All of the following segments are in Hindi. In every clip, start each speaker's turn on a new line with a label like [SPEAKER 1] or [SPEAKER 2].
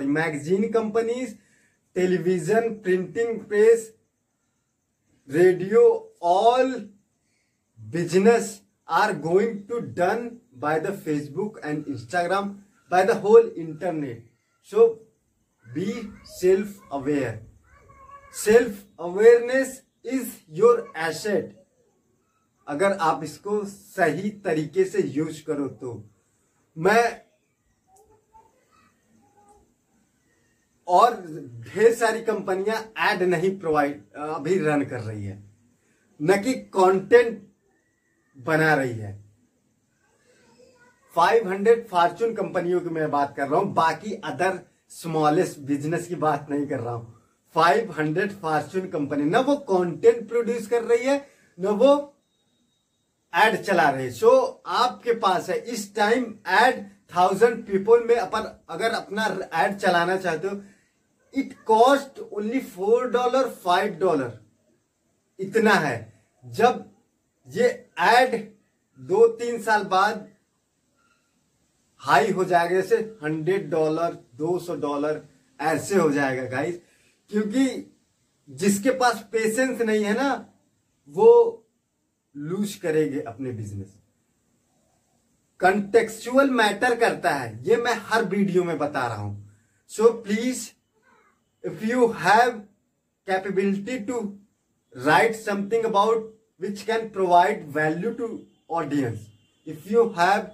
[SPEAKER 1] Sorry magazine company television, printing press, radio, all business are going to done by the Facebook and Instagram by the whole internet. So be self aware self awareness is your asset अगर आप इसको सही तरीके से यूज़ करो तो। मैं और ढेर सारी कंपनियाँ एड नहीं प्रोवाइड, अभी रन कर रही है। न कि कंटेंट बना रही है। 500 फॉर्चून कंपनियों की मैं बात कर रहा हूँ, बाकी अदर स्मॉलेस्ट बिज़नेस की बात नहीं कर रहा हूँ। 500 फॉर्चून कंपनी, न वो कंटेंट प्रोड्यूस कर रही है, न वो एड चला रहे सो आपके पास है, इस टाइम एड थाउज़ेंड पीपल में अपन अगर अपना एड चलाना चाहते हो it cost only four dollar five dollar इतना है। जब ये एड दो तीन साल बाद हाई हो जाएगा जैसे हंड्रेड डॉलर दो सौ डॉलर ऐसे हो जाएगा गाइस क्योंकि जिसके पास पेशेंस नहीं है ना वो लूज करेंगे अपने बिज़नेस कंटेक्चुअल मैटर करता है। ये मैं हर वीडियो में बता रहा हूँ। So so, please if you have capability to write something about which can provide value to audience if you have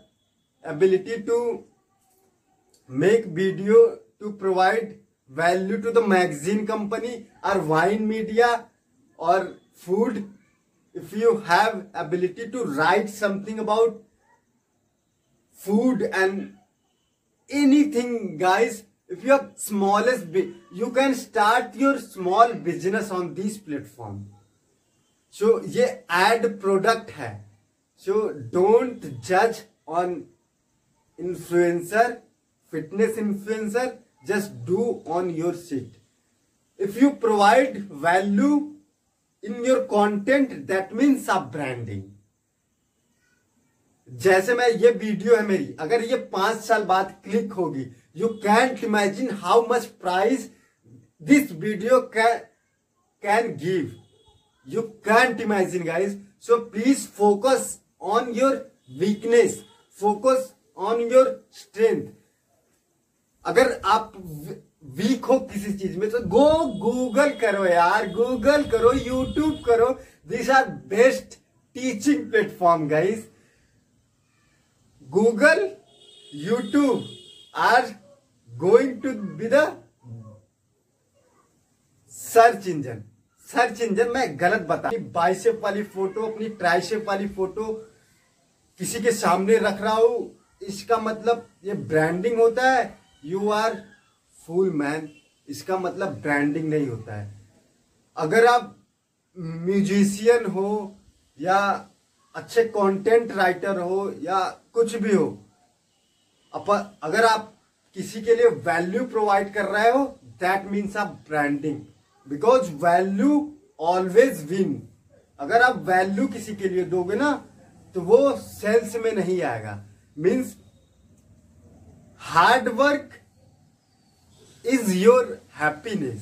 [SPEAKER 1] ability to make video to provide value to the magazine company or wine media or food if you have ability to write something about food and anything guys if you have smallest you can start your small business on this platform so ये ad product है so don't judge on influencer fitness influencer just do on your shit if you provide value in your content that means of branding जैसे मैं ये वीडियो है मेरी, अगर ये पाँच साल बाद क्लिक होगी you can't imagine how much price this video can give you can't imagine guys so please focus on your weakness focus on your strength अगर आप वीक हो किसी चीज़ में तो गो गूगल करो यार. गूगल करो यूट्यूब करो. This are best teaching platform guys Google YouTube are going to be the search engine search engine मैं गलत बता बाइसेप वाली फ़ोटो अपनी ट्राइसेप वाली फ़ोटो किसी के सामने रख रहा हूँ। इसका मतलब ये ब्रांडिंग होता है। यू आर फुल मैन इसका मतलब ब्रांडिंग नहीं होता है। अगर आप म्यूजिशियन हो या अच्छे कंटेंट राइटर हो या कुछ भी हो। अप, अगर आप किसी के लिए वैल्यू प्रोवाइड कर रहे हो दैट मीन्स आप branding because value always win अगर आप वैल्यू किसी के लिए दोगे ना तो वो सेल्स में नहीं आएगा। Means hard work is your happiness